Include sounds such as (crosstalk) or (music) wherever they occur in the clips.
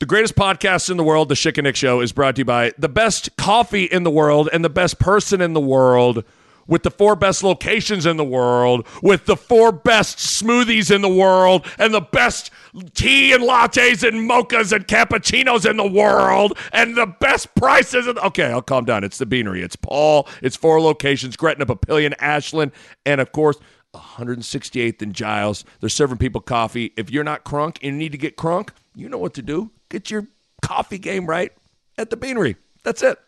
The greatest podcast in the world, The Schick and Nick Show, is brought to you by the best coffee in the world and the best person in the world with the four best locations in the world, with the four best smoothies in the world, and the best tea and lattes and mochas and cappuccinos in the world, and the best prices. In okay, I'll calm down. It's the Beanery. It's Paul. It's four locations: Gretna, Papillion, Ashland, and of course. 168th and Giles. They're serving people coffee. If you're not crunk and you need to get crunk, you know what to do. Get your coffee game right at the Beanery. That's it.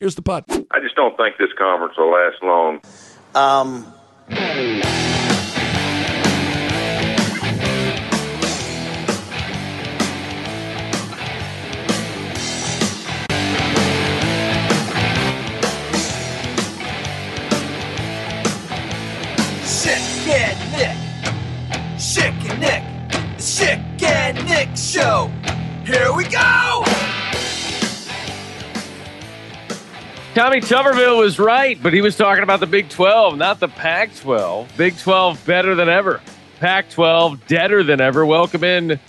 Here's the putt. I just don't think this conference will last long. Um, Schick and Nick. Schick and Nick. The Schick and Nick Show. Here we go. Tommy Tuberville was right, but he was talking about the Big 12, not the Pac 12. Big 12 better than ever. Pac 12 deader than ever. Welcome in.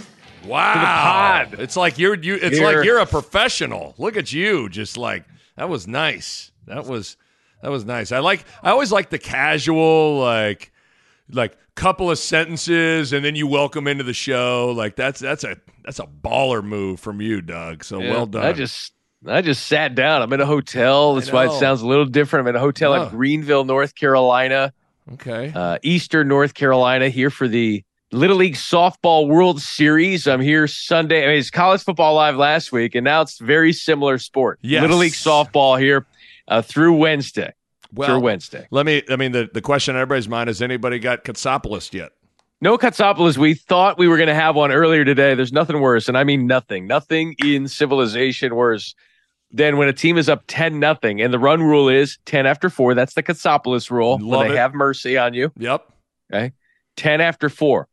Wow. pod. It's like you're you it's Here. like you're a professional. Look at you. Just like that was nice. That was that was nice. I like I always like the casual like like couple of sentences and then you welcome into the show. Like that's that's a that's a baller move from you, Doug. So Yeah, well done. I just I just sat down. I'm in a hotel. That's why it sounds a little different. I'm in a hotel in Greenville, North Carolina, okay. uh, Eastern North Carolina, here for the Little League Softball World Series. I'm here Sunday. I mean, it's college football live last week, and now it's very similar sport. Yes. Little League Softball here uh, through Wednesday. Through Wednesday. let me I mean the, the question on everybody's mind is anybody got Katsopoulos yet? No Katsopoulos. We thought we were going to have one earlier today. There's nothing worse, and I mean nothing, nothing in civilization worse than when a team is up 10 nothing, and the run rule is 10 after four. That's the Katsopoulos rule. Love they it. have mercy on you. Yep. Okay. 10 after four.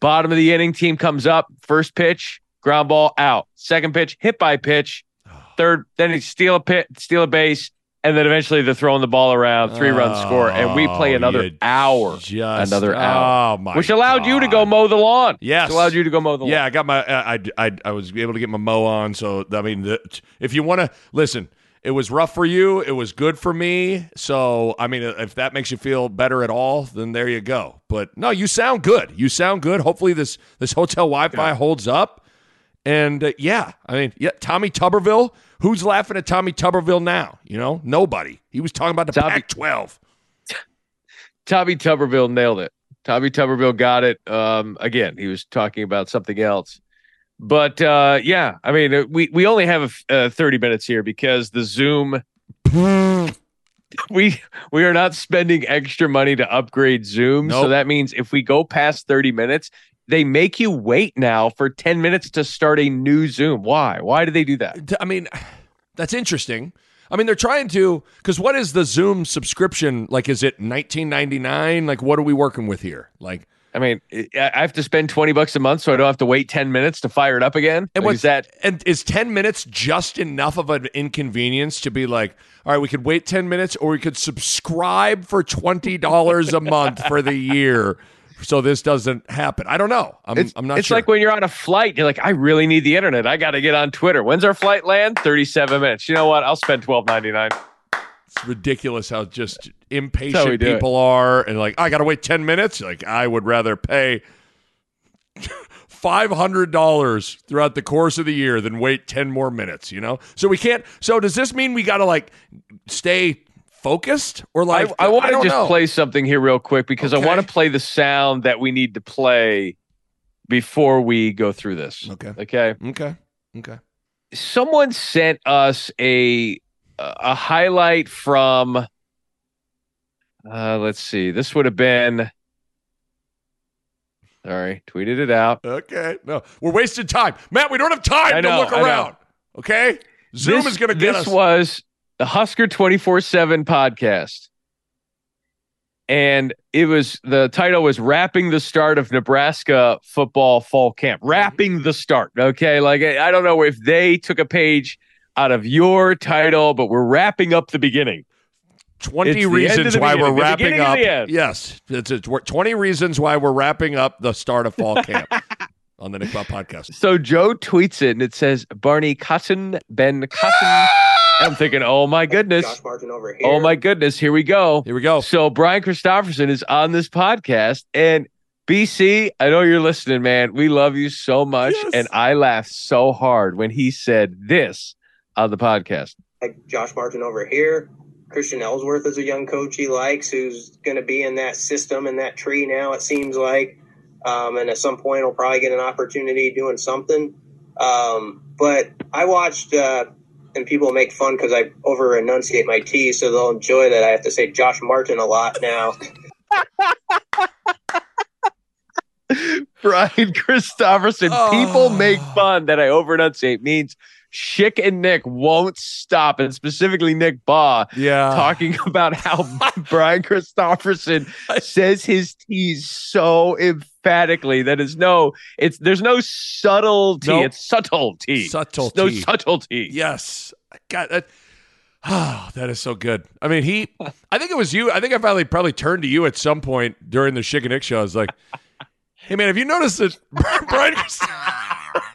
Bottom of the inning, team comes up. First pitch, ground ball out. Second pitch, hit by pitch. (sighs) Third, then they steal a pit, steal a base, and then eventually they're throwing the ball around. Three run score, and we play Oh, another hour, Just, another hour, Oh my which allowed you to go mow the lawn. Yes. Which allowed you to go mow the Yeah, lawn. Yeah, I got my. I, I I I was able to get my mow on. So I mean, the, if you want to listen, it was rough for you. It was good for me. So I mean, if that makes you feel better at all, then there you go. But no, you sound good. You sound good. Hopefully this this hotel Wi-Fi holds up. And uh, yeah, I mean, yeah, Tommy Tuberville. Who's laughing at Tommy Tuberville now? You know, nobody. He was talking about the Tommy- Pac-12. Tommy Tuberville nailed it. Tommy Tuberville got it. Um, again, he was talking about something else. But uh, yeah, I mean, uh, we we only have uh, 30 minutes here because the Zoom. (laughs) we we are not spending extra money to upgrade Zoom, so that means if we go past 30 minutes, they make you wait now for 10 minutes to start a new Zoom. Why? Why do they do that? I mean, (sighs) that's interesting. I mean, they're trying to because what is the Zoom subscription like? Is it nineteen ninety nine? Like, what are we working with here? Like, I mean, I have to spend 20 bucks a month, so I don't have to wait 10 minutes to fire it up again. and Like, is that And is ten minutes just enough of an inconvenience to be like, all right, we could wait ten minutes, or we could subscribe for twenty dollars a month for the year, (laughs) so this doesn't happen. I don't know. I'm, It's, I'm not it's sure. like when you're on a flight, you're like, I really need the internet. I got to get on Twitter. When's our flight land? 37 minutes. You know what? I'll spend 12.99. it's ridiculous how just That's how impatient it. people are, and like, I got to wait ten minutes. Like, I would rather pay (laughs) five hundred dollars throughout the course of the year than wait ten more minutes. You know, so we can't. So does this mean we got to like stay focused or like? I, I want to just know. play something here real quick because Okay. I want to play the sound that we need to play before we go through this. Okay. Okay. Okay. Okay. Someone sent us a a highlight from uh let's see. This would have been Sorry, tweeted it out. Okay. No, we're wasting time, Matt. We don't have time know, to look I know. around. Okay. Zoom This- is going to get this us. This was the Husker 24/7 podcast. And it was the title was wrapping the start of Nebraska football fall camp. Wrapping the start. Okay. Like I don't know if they took a page out of your title, but we're wrapping up the beginning. 20 the end of reasons why beginning, we're wrapping up. Yes. It's, it's 20 reasons why we're wrapping up the start of fall camp. (laughs) on the Nick Bob podcast. So Joe tweets it and it says Barney Cotton, Ben Cotton. Ah! I'm thinking, oh my goodness. Josh Martin over here. Oh my goodness. Here we go. Here we go. So Brian Christopherson is on this podcast. And BC, I know you're listening, man. We love you so much. Yes. And I laughed so hard when he said this on the podcast. like Josh Martin over here. Christian Ellsworth is a young coach he likes who's going to be in that system and that tree now, it seems like. Um, and at some point, he'll probably get an opportunity doing something. Um, but I watched, uh, and people make fun because I over enunciate my T, so they'll enjoy that I have to say Josh Martin a lot now. (laughs) Brian Christopherson. Oh. People make fun that I over enunciate means Schick and Nick won't stop, and specifically Nick Bahe Yeah. talking (laughs) about how (laughs) Brian Christopherson says his T's so emphatically that is no, it's there's no subtlety, Nope. it's subtlety. Subtlety. No subtlety. Yes. God, that. Oh, that is so good. I mean, he. I think it was you. I think I finally probably turned to you at some point during the Schick and Nick show. I was like, (laughs) "Hey, man, have you noticed that Brian Christopherson (laughs)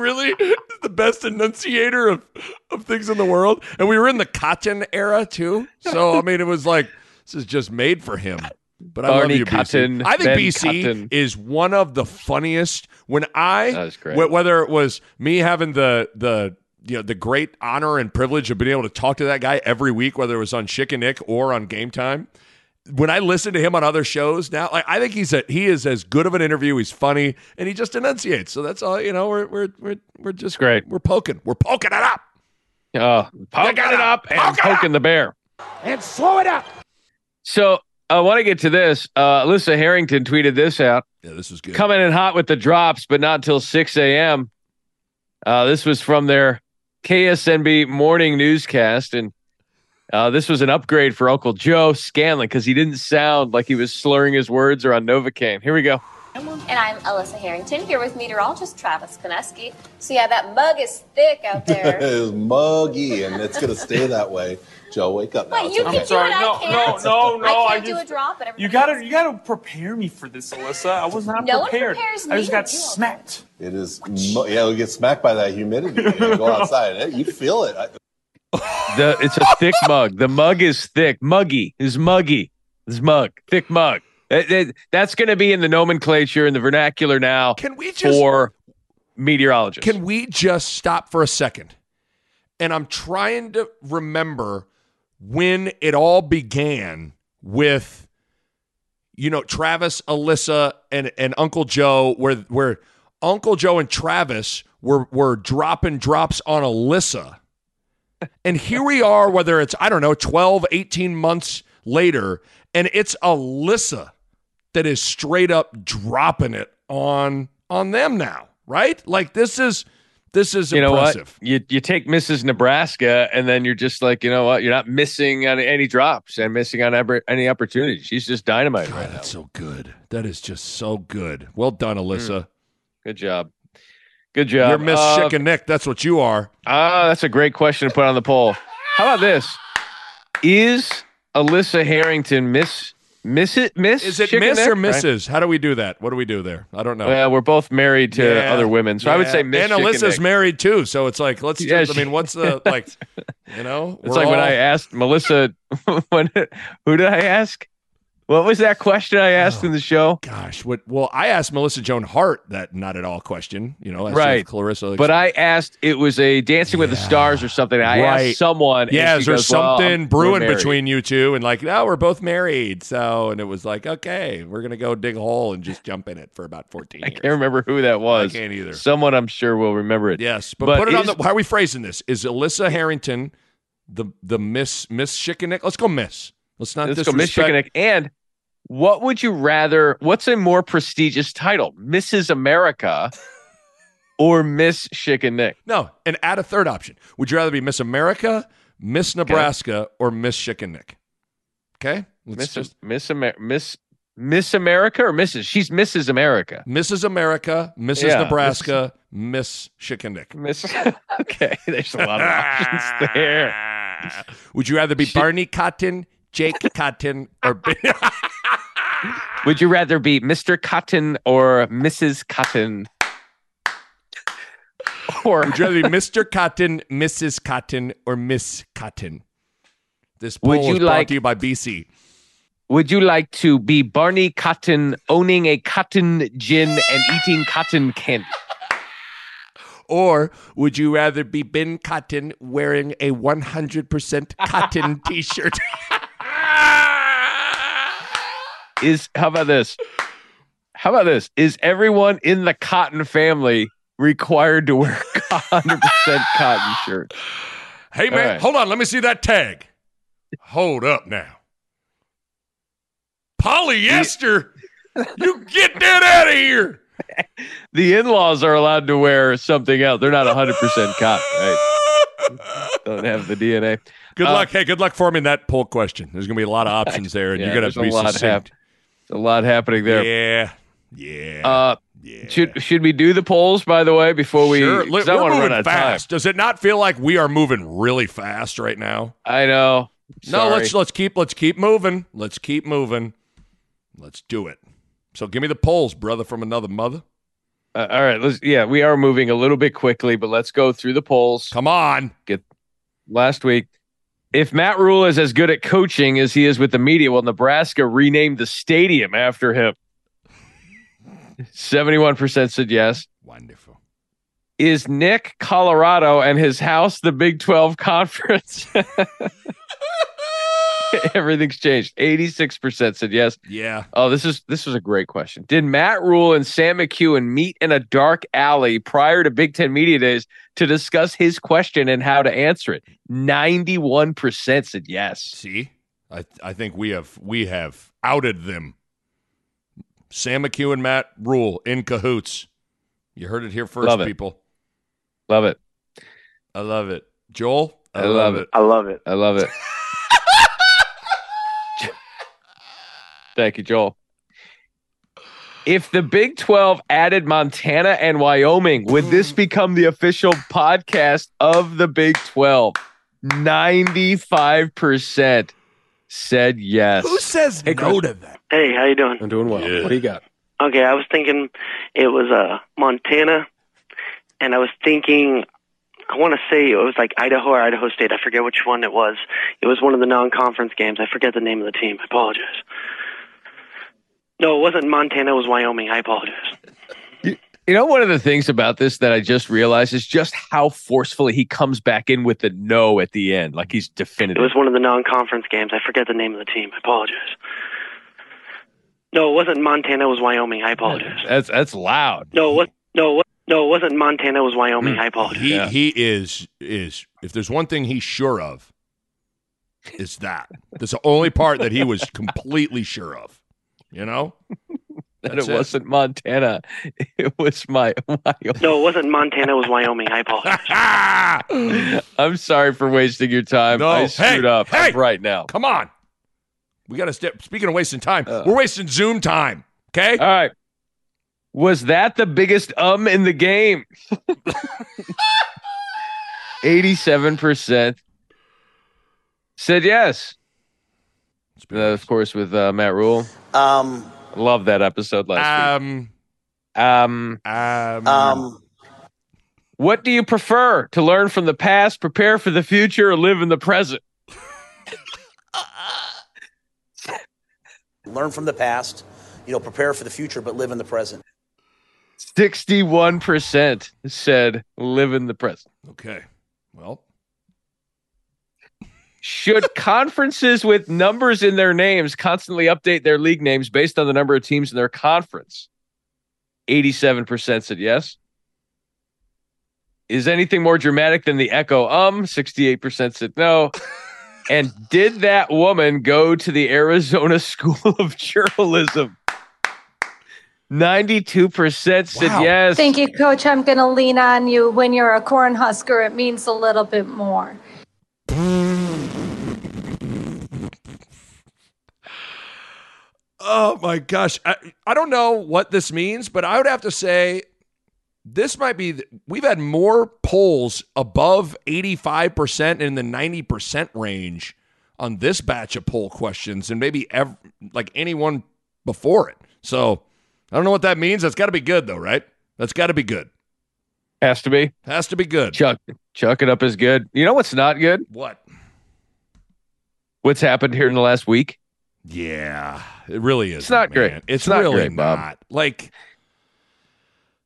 really is the best enunciator of of things in the world?" And we were in the cotton era too, so I mean, it was like this is just made for him. But I Barney love you, Cotton, BC. I think Ben BC Cotton. is one of the funniest. When I That was great. Wh- whether it was me having the the you know the great honor and privilege of being able to talk to that guy every week, whether it was on Schick and Nick or on Game Time. When I listen to him on other shows now, like I think he's a he is as good of an interview. He's funny and he just enunciates. So that's all you know. We're we're we're we're just Great. We're poking. We're poking it up. Oh, poking got it it. up and Poke it poking the bear. And slow it up. So I want to get to this. Uh, Alyssa Harrington tweeted this out. Yeah, this is good. coming in hot with the drops, but not until 6 a.m. Uh, this was from their KSNB morning newscast. And uh, this was an upgrade for Uncle Joe Scanlon because he didn't sound like he was slurring his words or on Novocaine. Here we go. And I'm Alyssa Harrington here with meteorologist Travis Koneski. So yeah, that mug is thick out (laughs) there. is muggy, and it's gonna stay that way. Joe, wake up now. Wait, It's you okay. can sorry, do it. no, I can't. no, no, no, I I can't do just- a drop. But You gotta, you gotta prepare me for this, Alyssa. I was not No one prepared. prepares I just got smacked. It is. Mu- yeah, we get smacked by that humidity. You go (laughs) outside, eh, you feel it. The It's a thick mug. The mug is thick. Muggy is muggy. This mug, thick mug. It- it- that's going to be in the nomenclature in the vernacular now Can we just for meteorologists. Can we just stop for a second? And I'm trying to remember when it all began with, you know, Travis, Alyssa, and, and Uncle Joe, where where Uncle Joe and Travis were were dropping drops on Alyssa. And here we are, whether it's, I don't know, 12, 18 months later, and it's Alyssa that is straight up dropping it on on them now, right? Like this is this is you know impressive. what? You you take Mrs. Nebraska, and then you're just like, you know what? You're not missing on any drops and missing on ever, any opportunity. She's just dynamite God, right now. that's so good. That is just so good. Well done, mm. Alyssa. Good job. Good job. You're Miss Uh, Chicken Nick. That's what you are. Ah, that's a great question to put on the poll. How about this? Is Alyssa Harrington Miss Miss it Miss? Is it Chicken Miss Nick? or Right. Mrs.? How do we do that? What do we do there? I don't know. Well, we're both married to Yeah. other women, so I would say Miss. And Chicken Alyssa's Nick. married too, so it's like let's. Yeah, just, I mean, what's the (laughs) like? You know, It's like when I asked Melissa, (laughs) when, who did I ask? What was that question I asked oh, in the show? Gosh, what? Well, I asked Melissa Joan Hart that not at all question. You know, Right. Clarissa. But I asked, it was a Dancing with the Stars or something. I Right. asked someone. yeah, is there goes, something we're brewing between you two? And like, no, we're both married. So, and it was like, okay, we're gonna go dig a hole and just jump in it for about fourteen I years. can't remember who that was. I can't either. Someone I'm sure will remember it. Yes, but, But put it on the. How are we phrasing this? Is Alyssa Harrington the the Miss Miss Chickenick? Let's go Miss. Let's not Let's go, Miss disrespect- Chickenick. And what would you rather? What's a more prestigious title, Mrs. America or Miss Chicken Nick? No, and add a third option. Would you rather be Miss America, Miss Nebraska, or Miss Chickenick? Okay, let's Miss just Miss Amer- Miss Miss America or Mrs. She's Mrs. America. Mrs. America, Mrs. Yeah, Nebraska, Miss Chickenick. Miss. (laughs) okay, there's a lot of options (laughs) there. Would you rather be She- Barney Cotton, Jake (laughs) Cotton, or Would you rather be Mr. Cotton or Mrs. Cotton? Or Would you rather be Mr. Cotton, Mrs. Cotton, or Miss Cotton? This poll Would is brought like- to you by BC. would you like to be Barney Cotton owning a cotton gin and eating cotton candy? Or would you rather be Ben Cotton wearing a 100% cotton (laughs) t shirt? (laughs) Is how about this? How about this? Is everyone in the Cotton family required to wear 100% cotton shirt? hey, man, right. hold on. Let me see that tag. Hold up now. Polyester? you get that out of here. The in-laws are allowed to wear something else. They're not 100% cotton, right? Don't have the DNA. Good Uh, luck. Hey, good luck forming that poll question. There's going to be a lot of options there, and Yeah, you're going to have to a be succinct. A lot happening there. Yeah. Yeah. Uh, yeah. should should we do the polls by the way before we? sure. 'cause Look, I we're moving run out of time. fast. Does it not feel like we are moving really fast right now? I know. No, let's let's keep let's keep moving. Let's keep moving. Let's do it. So give me the polls, brother from another mother. Uh, all right. Let's. Yeah, we are moving a little bit quickly, but let's go through the polls. Come on. Get last week. If Matt Rhule is as good at coaching as he is with the media, well, Nebraska renamed the stadium after him. 71% said yes. Wonderful. Is Nick Colorado and his house the Big 12 conference? (laughs) (laughs) Everything's changed. 86% said yes. Yeah. Oh, this is this was a great question. Did Matt Rhule and Sam McKewon meet in a dark alley prior to Big Ten Media Days to discuss his question and how to answer it? Ninety-one percent said yes. See, I I think we have we have outed them. Sam McKewon and Matt Rhule in cahoots. You heard it here first, Love it. people. Love it. I love it. Joel, I love it. I love it. I love it. (laughs) Thank you, Joel. If the Big 12 added Montana and Wyoming, would this become the official podcast of the Big 12? 95% said yes. Who says Hey, no to that? Hey, how you doing? I'm doing well. Yeah. What do you got? Okay, I was thinking it was uh Montana, and I was thinking I want to say it was like Idaho or Idaho State. I forget which one it was. It was one of the non-conference games. I forget the name of the team. I apologize. No, it wasn't Montana. It was Wyoming. I apologize. You know, one of the things about this that I just realized is just how forcefully he comes back in with the no at the end. Like he's definitive. It was one of the non-conference games. I forget the name of the team. I apologize. No, it wasn't Montana. It was Wyoming. I apologize. That's that's loud. No, what? No, what? No, it wasn't Montana. It was Wyoming. I apologize. He Yeah. he is is if there's one thing he's sure of, it's that. That's the only part that he was completely sure of. You know? (laughs) That it it. wasn't Montana. It was my Wyoming. (laughs) No, it wasn't Montana. It was Wyoming. I apologize. (laughs) I'm sorry for wasting your time. No. I screwed Hey, up hey. right now. Come on. We got to step. Speaking of wasting time, Uh. we're wasting Zoom time. Okay. All right. Was that the biggest um in the game? 87% said yes. Uh, of course, with uh, Matt Rhule. Um, Love that episode last um, week. Um, um, um, what do you prefer to learn from the past, prepare for the future, or live in the present? (laughs) learn from the past, you know, prepare for the future, but live in the present. 61% said live in the present. okay. Well, Should conferences with numbers in their names constantly update their league names based on the number of teams in their conference? 87% said yes. Is anything more dramatic than the echo um? 68% said no. and did that woman go to the Arizona (laughs) School of Journalism? 92% said Wow. yes. Thank you, Coach. I'm going to lean on you. When you're a cornhusker, it means a little bit more. Oh my gosh, I, I don't know what this means, but I would have to say this might be. We've had more polls above eighty-five percent in the ninety percent range on this batch of poll questions, and maybe ever like anyone before it. So I don't know what that means. That's got to be good, though, right? That's got to be good. Has to be. Has to be good. Chuck, chuck it up is good. You know what's not good? What? What's happened here in the last week? Yeah, it really is. It's not great. It's, It's not really great, Bob. not. Like,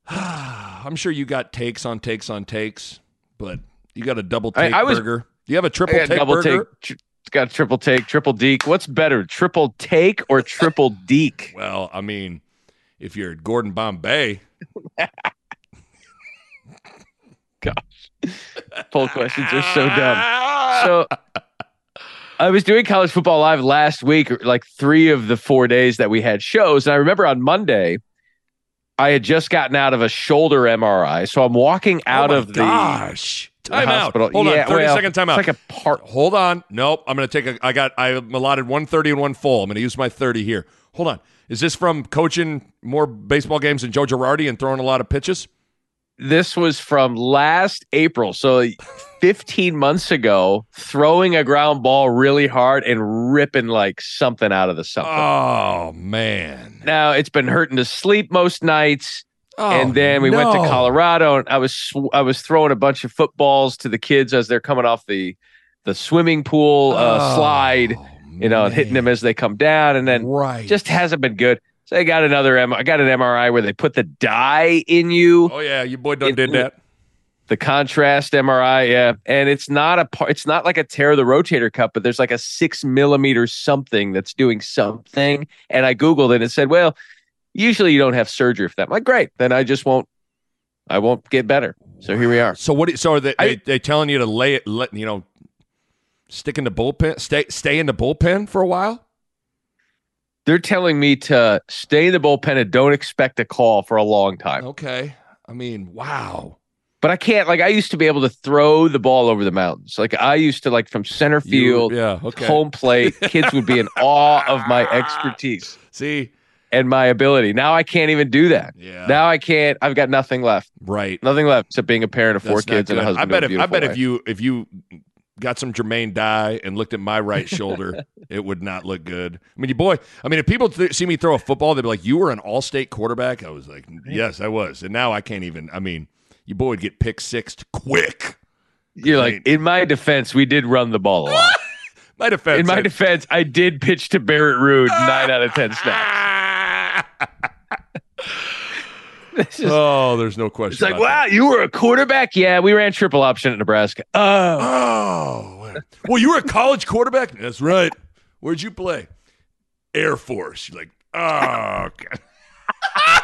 (sighs) I'm sure you got takes on takes on takes, but you got a double take I was- burger. Do you have a triple I take double burger? take. Tr- it's got a triple take, triple deke. What's better, triple take or triple deke? (laughs) Well, I mean, if you're Gordon Bombay, (laughs) Gosh, Poll questions are so dumb. So (laughs) I was doing college football live last week, like three of the four days that we had shows. And I remember on Monday, I had just gotten out of a shoulder MRI. So I'm walking oh out oh of the gosh. the Time out. hospital. Hold Yeah, on. 30 well, second time out. It's like a part. Hold on. Nope. I'm going to take a. I got. I'm allotted 130 and one full. I'm going to use my 30 here. Hold on. Is this from coaching more baseball games than Joe Girardi and throwing a lot of pitches? This was from last April. So 15 months ago, throwing a ground ball really hard and ripping like something out of the something. Oh man. Now it's been hurting to sleep most nights. Oh, and then we went to. Colorado, and I was sw- I was throwing a bunch of footballs to the kids as they're coming off the the swimming pool uh, Oh, slide, you know, and hitting them as they come down, and then Right. just hasn't been good. So I got another M- I got an MRI where they put the dye in you, Oh yeah, your boy done did that. The contrast MRI, yeah, and it's not a part. It's not like a tear of the rotator cuff, but there's like a six millimeter something that's doing something. And I googled it and it said, well, usually you don't have surgery for that. I'm like, great, then I just won't. I won't get better. So here we are. So what? So are they, I- they they telling you to lay it? Let you know, stick in the bullpen. Stay stay in the bullpen for a while. They're telling me to stay in the bullpen and don't expect a call for a long time. Okay. I mean, wow. But I can't. Like I used to be able to throw the ball over the mountains. Like I used to like from center You- field, yeah. Okay. home plate. Kids would be in (laughs) awe of my expertise See. and my ability. Now I can't even do that. Yeah. Now I can't. I've got nothing left. Right. Nothing left except being a parent of four That's not kids and a husband. I bet if I bet if you if you got some Jermaine dye and looked at my right (laughs) shoulder, it would not look good. I mean, you boy. I mean, if people th- see me throw a football, they'd be like, "You were an all-state quarterback." I was like, "Yes, I was." And now I can't even. I mean, you boy would get pick sixed quick. You're like, in my defense, we did run the ball a lot. (laughs) My defense. in my I- defense, I did pitch to Barrett Ruud ah! nine out of ten snaps. (laughs) This is- oh, there's no question. It's like, wow, that. you were a quarterback? Yeah, we ran triple option at Nebraska. Oh. oh, Oh, well, you were a college quarterback. That's right. Where'd you play? Air Force. You're like, oh, (laughs)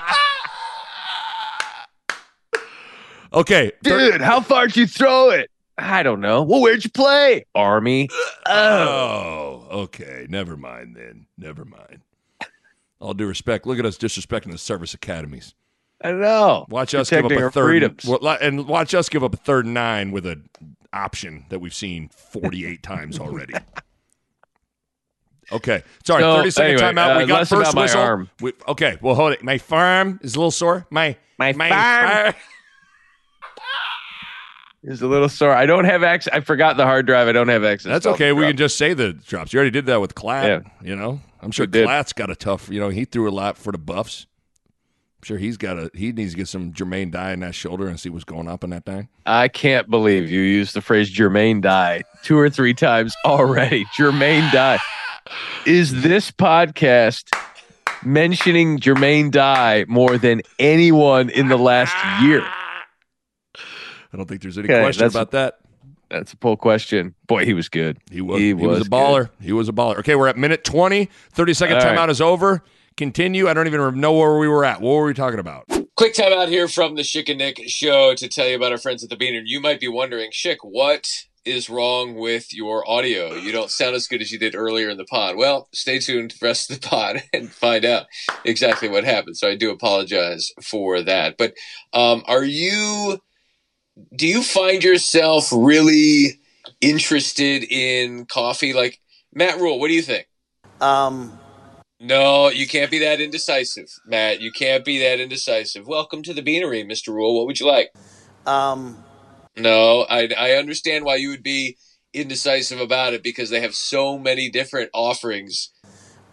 okay. okay. thir- dude, how far did you throw it? I don't know. Well, where'd you play? Army. Oh, Oh, okay. Never mind then. Never mind. All due respect. Look at us disrespecting the service academies. I know. Watch us give up a third freedoms. well, li- and watch us give up a third and nine with an option that we've seen 48 (laughs) times already. Okay. Sorry, So, 30 second anyway, timeout. we uh, got less first whistle. arm. We- okay, well hold it. My farm is a little sore. My My my farm. far- It's a little sore. I don't have access. I forgot the hard drive. I don't have access. That's okay. We can just say the drops. You already did that with Klatt. Yeah. You know, I'm sure. Klatt's got a tough. You know, he threw a lot for the Buffs. I'm sure he's got a. He needs to get some Jermaine dye in that shoulder and see what's going up in that thing. I can't believe you used the phrase Jermaine Dye two or three times already. (laughs) Jermaine Dye. Is this podcast mentioning Jermaine Dye more than anyone in the last year? I don't think there's any Okay, question that's- about that. That's a poll question. Boy, he was good. He was. He He, was, was a baller. He was a baller. Okay, we're at minute 20. 30 second All timeout right. is over. Continue. I don't even know where we were at. What were we talking about? Quick time out here from the Schick and Nick show to tell you about our friends at the Beanery. You might be wondering, Schick, what is wrong with your audio? You don't sound as good as you did earlier in the pod. Well, stay tuned for the rest of the pod (laughs) and find out exactly what happened. So I do apologize for that. But um, are you, do you find yourself really interested in coffee? Like, Matt Rhule, what do you think? Um, No, you can't be that indecisive, Matt. You can't be that indecisive. Welcome to the Beanery, Mr. Rhule. What would you like? um, No, I, I understand why you would be indecisive about it because they have so many different offerings.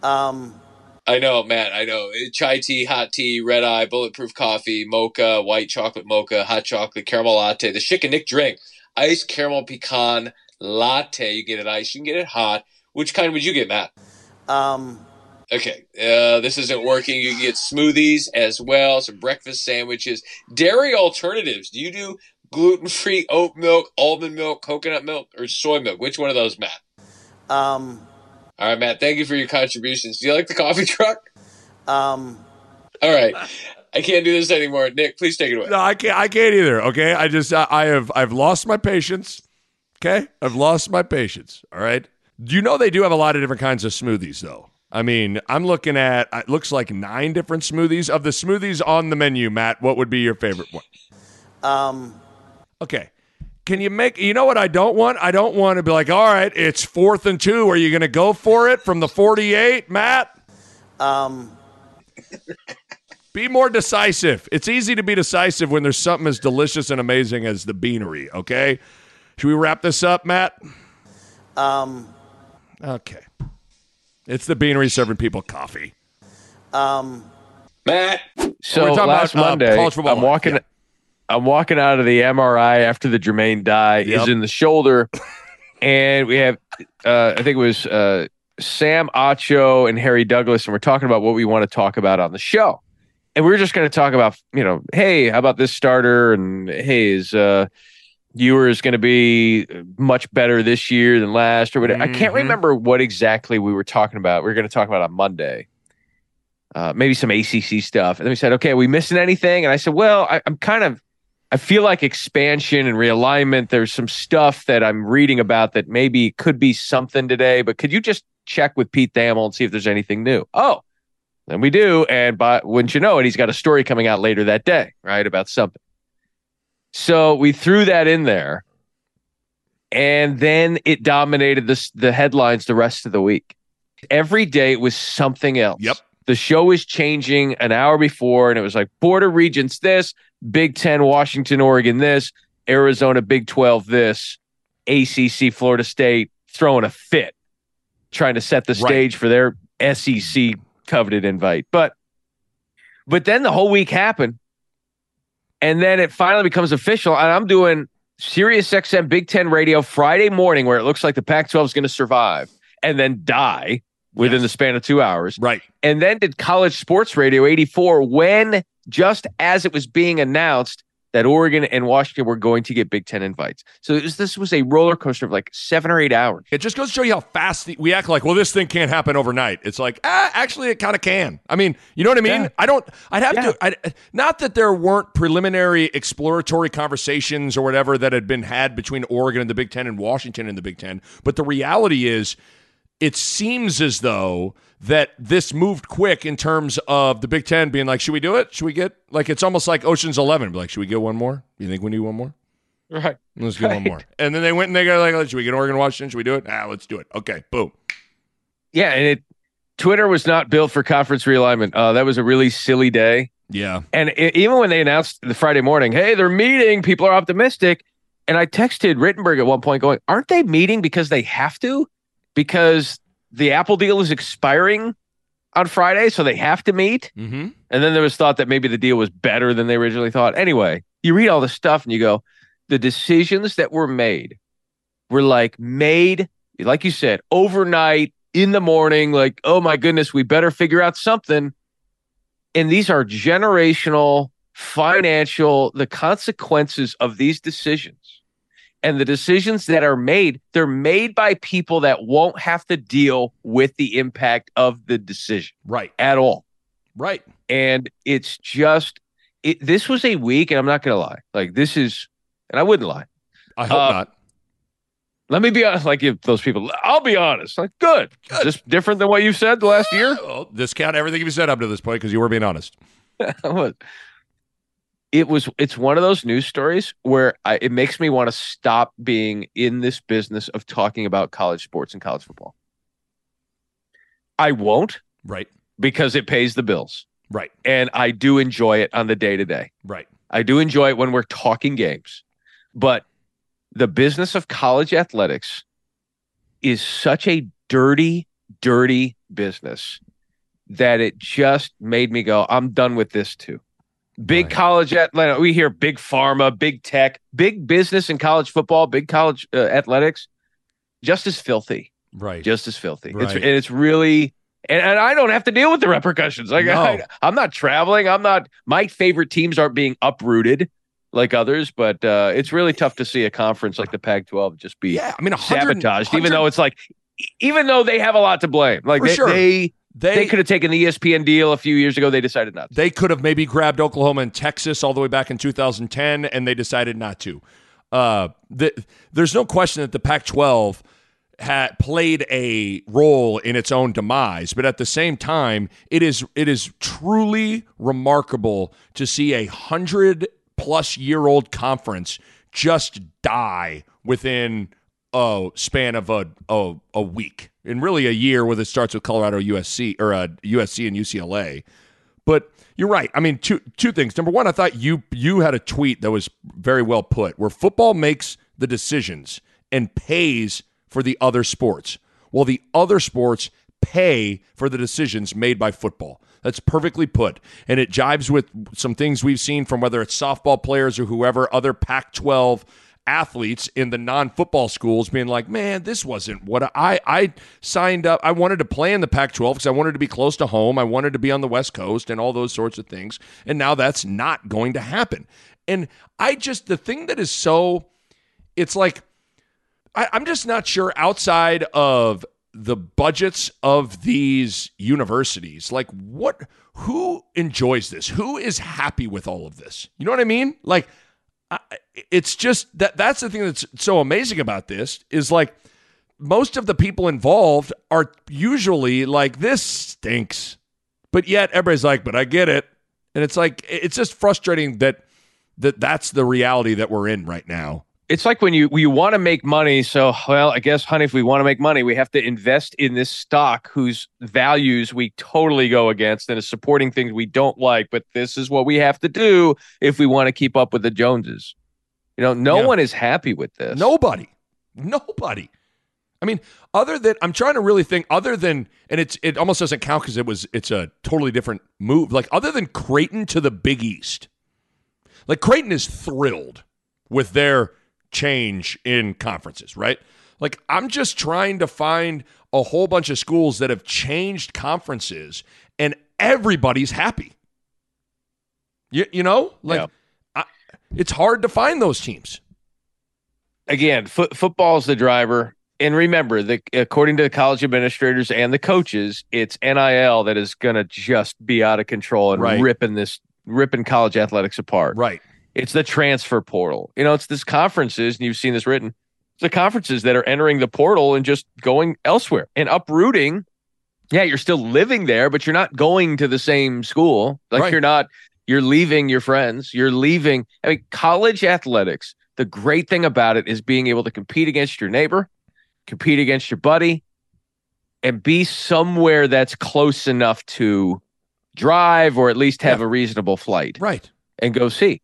um, I know, Matt. I know. Chai tea, hot tea, red eye, bulletproof coffee, mocha, white chocolate mocha, hot chocolate, caramel latte. The Schick and Nick drink, iced caramel pecan latte. You get it iced, you can get it hot. Which kind would you get, Matt? Um, Okay, uh, this isn't working. You can get smoothies as well, some breakfast sandwiches, dairy alternatives. Do you do gluten free oat milk, almond milk, coconut milk, or soy milk? Which one of those, Matt? um, All right, Matt. Thank you for your contributions. Do you like the coffee truck? um, All right, I can't do this anymore. Nick, please take it away. No, I can't. I can't either. Okay, I just I, I have I've lost my patience. Okay, I've lost my patience. All right. Do you know they do have a lot of different kinds of smoothies though? I mean, I'm looking at it looks like nine different smoothies. Of the smoothies on the menu, Matt, what would be your favorite one? um, Okay. Can you make you know what I don't want? I don't want to be like, all right, it's fourth and two. Are you gonna go for it from the 48, Matt? um, (laughs) Be more decisive. It's easy to be decisive when there's something as delicious and amazing as the beanery, okay? Should we wrap this up, Matt? um, Okay. It's the beanery serving people coffee. um, Matt. So last about, uh, Monday, college football I'm walking. yeah. I'm walking out of the MRI after the Jermaine Dye Yep. is in the shoulder, (laughs) and we have, uh, I think it was uh, Sam Acho and Harry Douglas, and we're talking about what we want to talk about on the show, and we are just going to talk about, you know, hey, how about this starter, and hey, is uh, Ewer going to be much better this year than last, or whatever. I can't Mhm. remember what exactly we were talking about. We are going to talk about on Monday uh, maybe some ACC stuff. And then we said, okay, are we missing anything? And I said, well, I, I'm kind of, I feel like expansion and realignment. There's some stuff that I'm reading about that maybe could be something today, but could you just check with Pete Thamel and see if there's anything new? Oh, then we do. And but wouldn't you know it, he's got a story coming out later that day, right, about something. So we threw that in there. And then it dominated this, the headlines the rest of the week. Every day it was something else. Yep. The show was changing an hour before, and it was like Board of Regents this, Big Ten, Washington, Oregon this, Arizona, Big 12 this, ACC, Florida State throwing a fit, trying to set the Right. stage for their SEC coveted invite. But but then the whole week happened. And then it finally becomes official. And I'm doing Sirius XM Big Ten radio Friday morning where it looks like the Pac 12 is going to survive and then die within the span of two hours. Right. And then did College Sports Radio 84 when, just as it was being announced, that Oregon and Washington were going to get Big Ten invites. So it was, this was a roller coaster of like seven or eight hours. It just goes to show you how fast the, we act like, well, this thing can't happen overnight. It's like, ah, actually, it kind of can. I mean, you know what I mean? Yeah. I don't, I'd have Yeah. to, I, not that there weren't preliminary exploratory conversations or whatever that had been had between Oregon and the Big Ten and Washington and the Big Ten. But the reality is, it seems as though that this moved quick in terms of the Big Ten being like, should we do it? Should we get, like, it's almost like Ocean's 11. Be like, should we get one more? You think we need one more? Right. Let's get one more. And then they went and they got like, should we get Oregon, Washington? Should we do it? Ah, let's do it. Okay, boom. Yeah. And it, Twitter was not built for conference realignment. Uh, that was a really silly day. Yeah. And i even when they announced the Friday morning, hey, they're meeting, people are optimistic. And I texted Rittenberg at one point going, aren't they meeting because they have to? Because the Apple deal is expiring on Friday, so they have to meet. Mm-hmm. And then there was thought that maybe the deal was better than they originally thought. Anyway, you read all this stuff and you go, the decisions that were made were like made, like you said, overnight in the morning, like, oh my goodness, we better figure out something. And these are generational, financial, the consequences of these decisions and the decisions that are made, they're made by people that won't have to deal with the impact of the decision Right. at all Right. and it's just it, this was a week and i'm not gonna lie like this is and i wouldn't lie I hope Uh, not. let me be honest like if those people i'll be honest like good, just different than what you've said the last year Well, discount everything you've said up to this point because you were being honest. (laughs) What? It was it's one of those news stories where I, it makes me want to stop being in this business of talking about college sports and college football i won't Right. because it pays the bills Right. and i do enjoy it on the day to day Right. I do enjoy it when we're talking games, but the business of college athletics is such a dirty, dirty business that it just made me go, I'm done with this too. Big college athletic. We hear big pharma, big tech, big business in college football, big college uh, athletics, just as filthy. Right. Just as filthy. It's and it's really and, and I don't have to deal with the repercussions. Like No. I, I'm not traveling. I'm not. My favorite teams aren't being uprooted like others, but uh, it's really tough to see a conference like the Pac-12 just be Yeah, I mean, 100 sabotaged. Even though it's like, even though they have a lot to blame, like they, sure. they They- they could have taken the ESPN deal a few years ago. They decided not. to. They could have maybe grabbed Oklahoma and Texas all the way back in 2010, and they decided not to. Uh, the, there's no question that the Pac-12 had played a role in its own demise, but at the same time, it is it is truly remarkable to see a hundred plus year old conference just die within a span of a, a a week, and really a year, whether it starts with Colorado, USC, or uh, USC and UCLA. But you're right. I mean, two two things. Number one, I thought you you had a tweet that was very well put, where football makes the decisions and pays for the other sports, while the other sports pay for the decisions made by football. That's perfectly put, and it jives with some things we've seen from whether it's softball players or whoever other Pac-12 athletes in the non-football schools being like, "Man, this wasn't what I I signed up. I wanted to play in the Pac-12 because I wanted to be close to home. I wanted to be on the West Coast and all those sorts of things. And now that's not going to happen. And I just the thing that is so it's like I, I'm just not sure outside of the budgets of these universities, like what who enjoys this? Who is happy with all of this? You know what I mean? Like It's just that that's the thing that's so amazing about this is like most of the people involved are usually like this stinks. But yet everybody's like but i get it. And it's like it's just frustrating that that that's the reality that we're in right now It's like when you you want to make money. So, well, I guess, honey, if we want to make money, we have to invest in this stock whose values we totally go against and is supporting things we don't like. But this is what we have to do if we want to keep up with the Joneses. You know, no Yeah. one is happy with this. nobody nobody i mean other than i'm trying to really think other than and it's it almost doesn't count because it was it's a totally different move like other than creighton to the big east like creighton is thrilled with their change in conferences right like i'm just trying to find a whole bunch of schools that have changed conferences and everybody's happy you, you know like I, it's hard to find those teams again, football is the driver. And remember, that according to the college administrators and the coaches, it's NIL that is going to just be out of control and Right. ripping this, ripping college athletics apart. Right. It's the transfer portal. You know, it's this conferences, and you've seen this written. It's the conferences that are entering the portal and just going elsewhere and uprooting. Yeah, you're still living there, but you're not going to the same school. Like Right. you're not. You're leaving your friends. You're leaving. I mean, college athletics. The great thing about it is being able to compete against your neighbor, compete against your buddy, and be somewhere that's close enough to drive or at least have a reasonable flight. Right. And go see.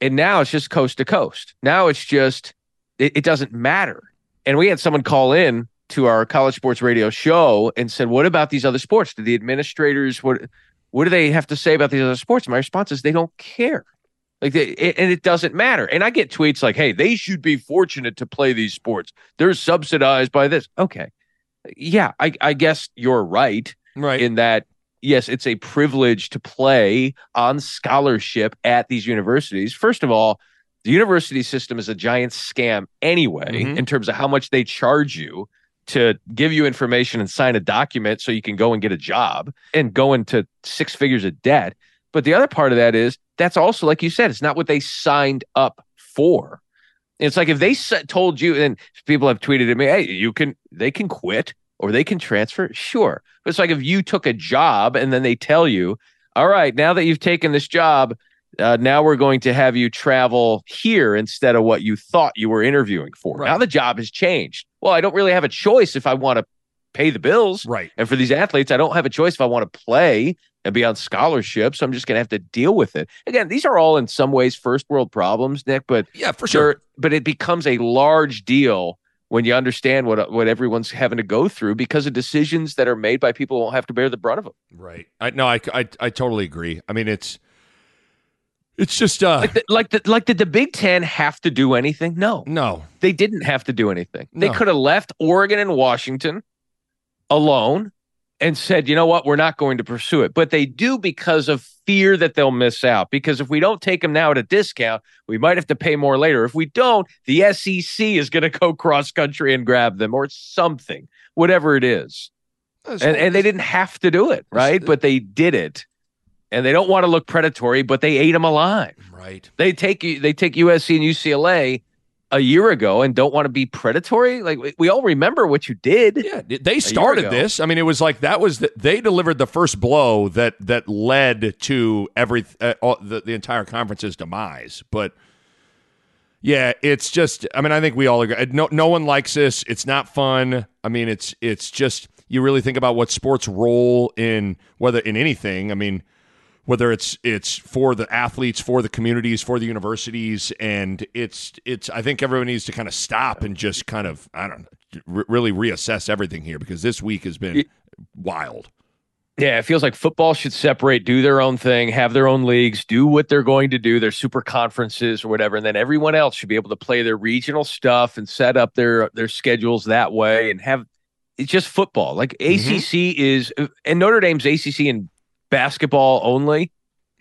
And now it's just coast to coast. Now it's just, it, it doesn't matter. And we had someone call in to our college sports radio show and said, What about these other sports? Do the administrators, what, what do they have to say about these other sports? My response is, They don't care. Like, they, it, and it doesn't matter. And I get tweets like, Hey, they should be fortunate to play these sports. They're subsidized by this. Okay. Yeah, I, I guess you're right. Right. In that, yes, it's a privilege to play on scholarship at these universities. First of all, the university system is a giant scam anyway, Mhm. in terms of how much they charge you to give you information and sign a document so you can go and get a job and go into six figures of debt. But the other part of that is that's also, like you said, it's not what they signed up for. It's like if they told you, and people have tweeted at me, hey, you can, they can quit or they can transfer. Sure. But it's like if you took a job and then they tell you, all right, now that you've taken this job, uh, now we're going to have you travel here instead of what you thought you were interviewing for. Now the job has changed. Well, I don't really have a choice if I want to pay the bills. Right. And for these athletes, I don't have a choice if I want to play and be on scholarship. So I'm just going to have to deal with it. Again, these are all in some ways first world problems, Nick, but yeah, for sure. But it becomes a large deal when you understand what what everyone's having to go through because of decisions that are made by people who won't have to bear the brunt of them. Right. I no, I, I I totally agree. I mean, it's it's just uh Like the, like the, like did the Big Ten have to do anything? No, no. they didn't have to do anything. They No. could have left Oregon and Washington alone and said, you know what, we're not going to pursue it. But they do because of fear that they'll miss out. Because if we don't take them now at a discount, we might have to pay more later. If we don't, the SEC is going to go (laughs) cross country and grab them or something, whatever it is. And, and they didn't have to do it, right? But they did it. And they don't want to look predatory, but they ate them alive. Right. They take. They take USC and UCLA a year ago and don't want to be predatory. Like we, we all remember what you did. Yeah, they started this. I mean, it was like that was the, they delivered the first blow that that led to every uh, all, the, the entire conference's demise. But yeah, it's just. I mean, I think we all agree. No, no one likes this. It's not fun. I mean, it's it's just you really think about what sports role in whether in anything. I mean, whether it's it's for the athletes, for the communities, for the universities, and it's it's. I think everyone needs to kind of stop and just kind of I don't know, really reassess everything here because this week has been wild. Yeah, it feels like football should separate, do their own thing, have their own leagues, do what they're going to do, their super conferences or whatever, and then everyone else should be able to play their regional stuff and set up their their schedules that way and have it's just football. Like mm-hmm. ACC is and Notre Dame's ACC in basketball only.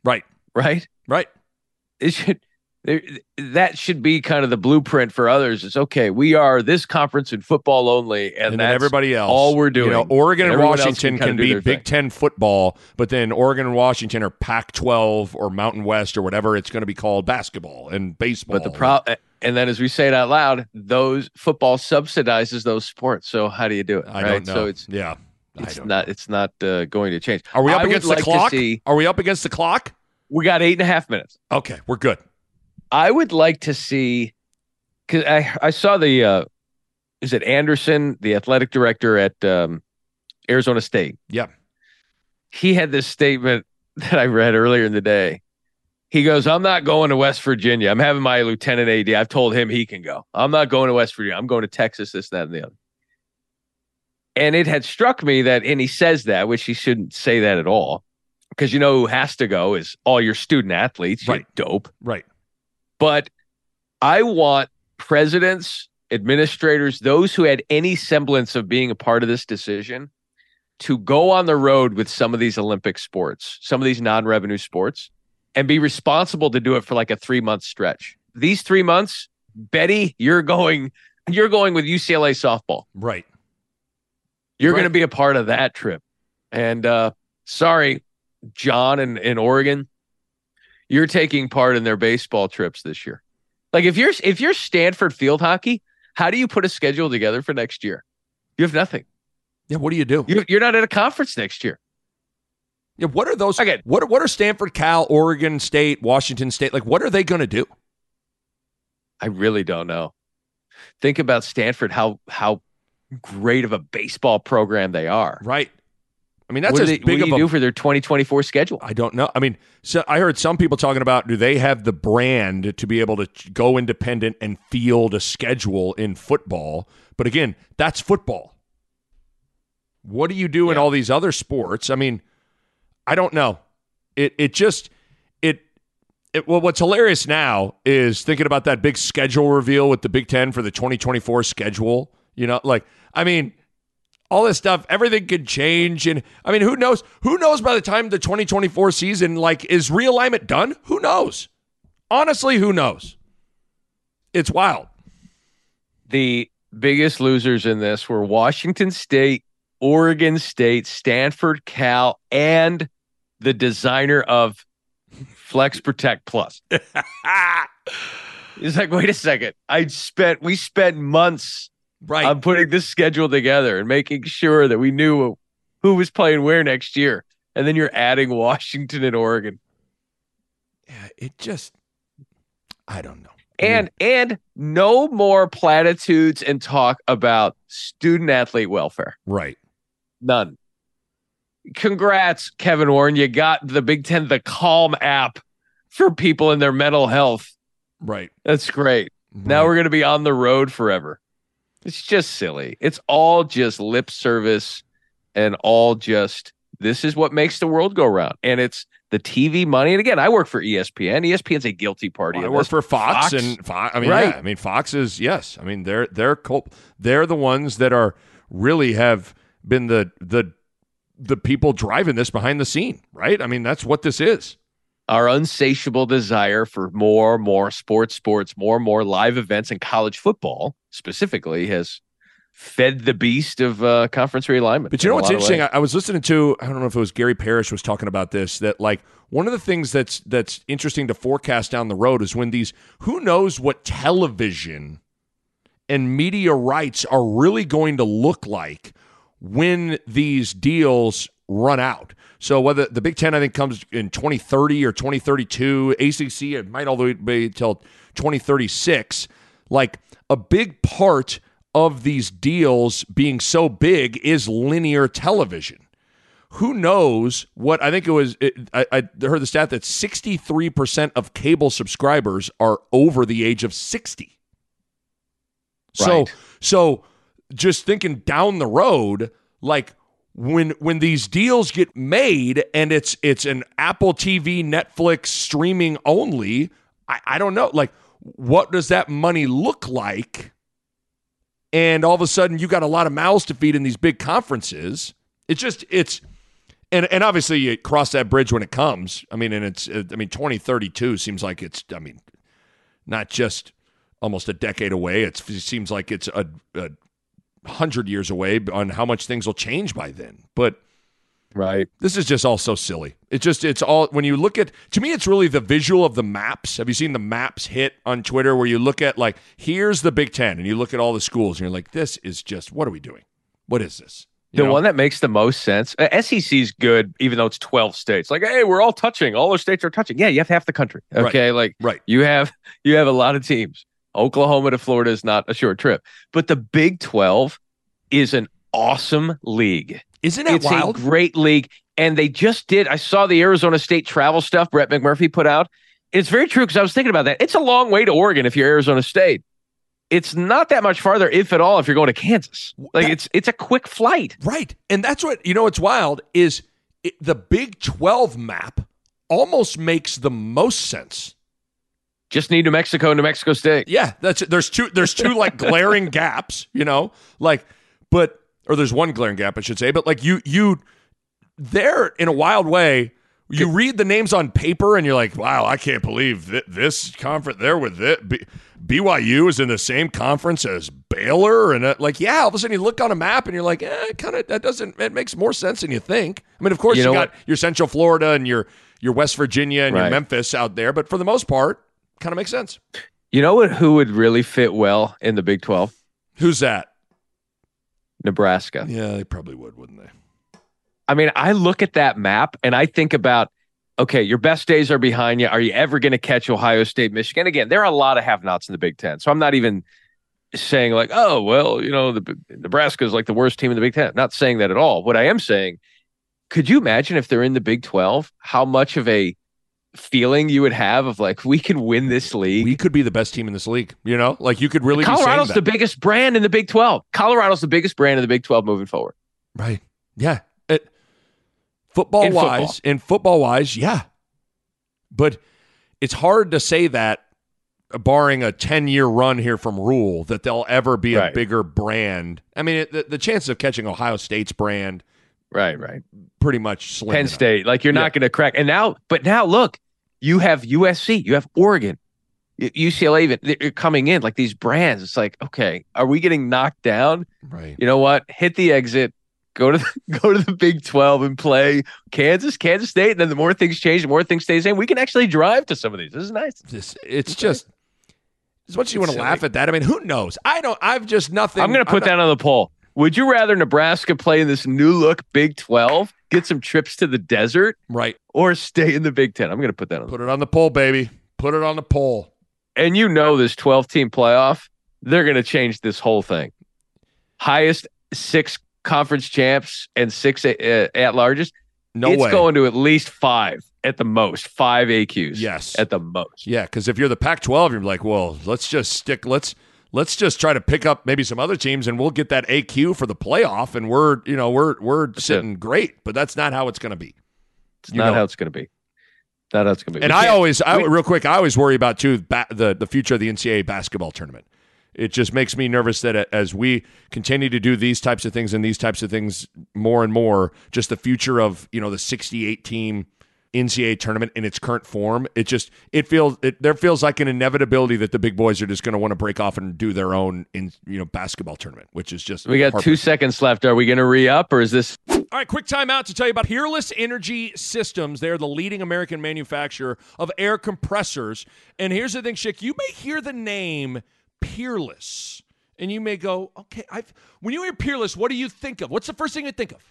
Right. Right? Right. It should that should be kind of the blueprint for others. It's okay. We are this conference in football only, and, and then that's everybody else. all we're doing. You know, Oregon and Washington kinda can be Big thing. Ten football, but then Oregon and Washington are Pac-12 or Mountain West or whatever it's going to be called basketball and baseball. But the pro and then as we say it out loud, those football subsidizes those sports. So how do you do it? I right? don't know. So it's yeah, it's not it's not uh, going to change. Are we up I against the to clock? see- Are we up against the clock? we got eight and a half minutes. Okay, we're good. I would like to see because I I saw the uh, is it Anderson, the athletic director at um, Arizona State. Yeah. He had this statement (laughs) that I read earlier in the day. He goes, I'm not going to West Virginia. I'm having my lieutenant AD. I've told him he can go. I'm not going to West Virginia. I'm going to Texas, this, that, and the other. And it had struck me that, and he says that, which he shouldn't say that at all, because you know who has to go is all your student athletes. Right. dope. Right. But I want presidents, administrators, those who had any semblance of being a part of this decision to go on the road with some of these Olympic sports, some of these non revenue sports, and be responsible to do it for like a three month stretch. These three months, Betty, you're going, you're going with UCLA softball. Right. You're Right. going to be a part of that trip. And uh, sorry, John in, in Oregon, you're taking part in their baseball trips this year. Like if you're if you're Stanford field hockey, how do you put a schedule together for next year? You have nothing. Yeah, what do you do? You're, you're not at a conference next year. Yeah, what are those? Okay. What what are Stanford, Cal, Oregon State, Washington State like? What are they going to do? I really don't know. Think about Stanford, how how great of a baseball program they are. Right. I mean, that's what as do they, big what do you a do for their 2024 schedule. I don't know. I mean, so I heard some people talking about do they have the brand to be able to go independent and field a schedule in football? But again, that's football. What do you do in all these other sports? I mean, I don't know. It it just it it well what's hilarious now is thinking about that big schedule reveal with the Big 10 for the 2024 schedule, you know, like I mean, all this stuff, everything could change. And I mean, who knows? Who knows by the time the 2024 season, like, is realignment done? Who knows? Honestly, who knows? It's wild. The biggest losers in this were Washington State, Oregon State, Stanford, Cal, and the designer of Flex Protect Plus. (laughs) He's like, wait a second. I spent we spent months right on putting this schedule together and making sure that we knew who was playing where next year. And then you're adding Washington and Oregon. Yeah, it just, I don't know. And and no more platitudes and talk about student athlete welfare. Right. None. Congrats, Kevin Warren. You got the Big Ten, the Calm app for people in their mental health. Right. That's great. Now we're going to be on the road forever. It's just silly. It's all just lip service and all just this is what makes the world go round. And it's the TV money. And again, I work for ESPN. ESPN's a guilty party. Well, I work this. for Fox, and Fox. I mean, Right. yeah. I mean, Fox is yes. I mean, they're they're they're the ones that are really have been the the the people driving this behind the scene, right? I mean, that's what this is. Our unsatiable desire for more, more sports, sports, more, more live events, and college football specifically has fed the beast of uh, conference realignment. But you know what's interesting? I, I was listening to I don't know if it was Gary Parrish was talking about this that like one of the things that's that's interesting to forecast down the road is when these who knows what television and media rights are really going to look like when these deals run out. So whether the Big Ten I think comes in 2030 or 2032, ACC it might all the way be till 2036. Like a big part of these deals being so big is linear television. Who knows what I think it was? It, I, I heard the stat that 63% of cable subscribers are over the age of 60. So, Right. so just thinking down the road, like when when these deals get made and it's it's an Apple TV, Netflix streaming only, I, I don't know. Like, what does that money look like? And all of a sudden, you got a lot of mouths to feed in these big conferences. It's just it's. And, and obviously you cross that bridge when it comes. I mean, and it's I mean, twenty thirty two seems like it's I mean, not just almost a decade away. It's, it seems like it's a, a hundred years away on how much things will change by then. But right, this is just all so silly. It just it's all when you look at to me, it's really the visual of the maps. Have you seen the maps hit on Twitter where you look at like here's the Big Ten and you look at all the schools and you're like, this is just what are we doing? What is this? You the know? one that makes the most sense. Uh, SEC is good, even though it's 12 states. Like, hey, we're all touching. All the states are touching. Yeah, you have half the country. Right. Okay, like right. you have you have a lot of teams. Oklahoma to Florida is not a short trip, but the Big 12 is an awesome league. Isn't that it's wild? a great league, and they just did. I saw the Arizona State travel stuff Brett McMurphy put out. It's very true because I was thinking about that. It's a long way to Oregon if you're Arizona State. It's not that much farther, if at all, if you're going to Kansas. Like it's it's a quick flight. Right. And that's what, you know, what's wild is it, the Big 12 map almost makes the most sense. Just need New Mexico, New Mexico State. Yeah, that's. There's two, there's two like glaring (laughs) gaps, you know, like, but, or there's one glaring gap, I should say, but like you, you, there in a wild way, you read the names on paper and you're like, wow, I can't believe that this conference there with it. B- BYU is in the same conference as Baylor. And uh, like, yeah, all of a sudden you look on a map and you're like, eh, kind of, that doesn't, it makes more sense than you think. I mean, of course, You you, know got what? your Central Florida and your, your West Virginia and your Memphis out there, but for the most part, kind of makes sense. You know what? Who would really fit well in the Big 12? Who's that? Nebraska. Yeah, they probably would, wouldn't they? I mean, I look at that map and I think about, okay, your best days are behind you. Are you ever going to catch Ohio State, Michigan? Again, there are a lot of have-nots in the Big Ten, so I'm not even saying like, oh, well, you know, the Nebraska is like the worst team in the Big Ten. Not saying that at all. What I am saying, could you imagine if they're in the Big Twelve, how much of a feeling you would have of like we can win this league? We could be the best team in this league. You know, like you could really be Colorado's that. the biggest brand in the Big Twelve. Colorado's the biggest brand in the Big Twelve moving forward. Right. Yeah. It, football In football. wise, in football wise, yeah. But it's hard to say that, barring a 10 year run here from Rhule, that they'll ever be Right. a bigger brand. I mean, it, the, the chances of catching Ohio State's brand, Right, right. pretty much slim. Penn. State. Like you're Yeah. not going to crack. And now, but now look, you have USC, you have Oregon, UCLA. Even they're coming in like these brands. It's like, okay, are we getting knocked down? Right. You know what? Hit the exit. Go to the, (laughs) go to the Big Twelve and play Kansas, Kansas State. And then the more things change, the more things stay the same. We can actually drive to some of these. This is nice. This, it's just, as much as you want to laugh at that, I mean, who knows? I don't, I've just nothing. I'm going to put not- that on the poll. Would you rather Nebraska play in this new look Big 12, get some trips to the desert, Right. or stay in the Big 10? I'm going to put that on. Put it on the poll, baby. Put it on the poll. and you know this 12 team playoff, they're going to change this whole thing. Highest six conference champs and six uh, at largest. No it's way. going to at least five at the most, five AQs. Yes. at the most. Yeah, because if you're the Pac-12, you're like, well, let's just stick. Let's let's just try to pick up maybe some other teams and we'll get that AQ for the playoff and we're, you know, we're we're sitting great, but that's not how it's going to be. It's not how it's going to be. Not how it's going to be. And We I always, I, we- real quick, I always worry about too ba- the the future of the NCAA basketball tournament. It just makes me nervous that as we continue to do these types of things and these types of things more and more, just the future of you know the 68 team NCAA tournament in its current form, it just it feels it there feels like an inevitability that the big boys are just going to want to break off and do their own in you know basketball tournament, which is just we got two seconds left. Are we going to re up or is this? All right, quick time out to tell you about Peerless Energy Systems. They're the leading American manufacturer of air compressors. And here's the thing, Schick, you may hear the name Peerless. And you may go, okay, I've when you hear Peerless, what do you think of? What's the first thing you think of?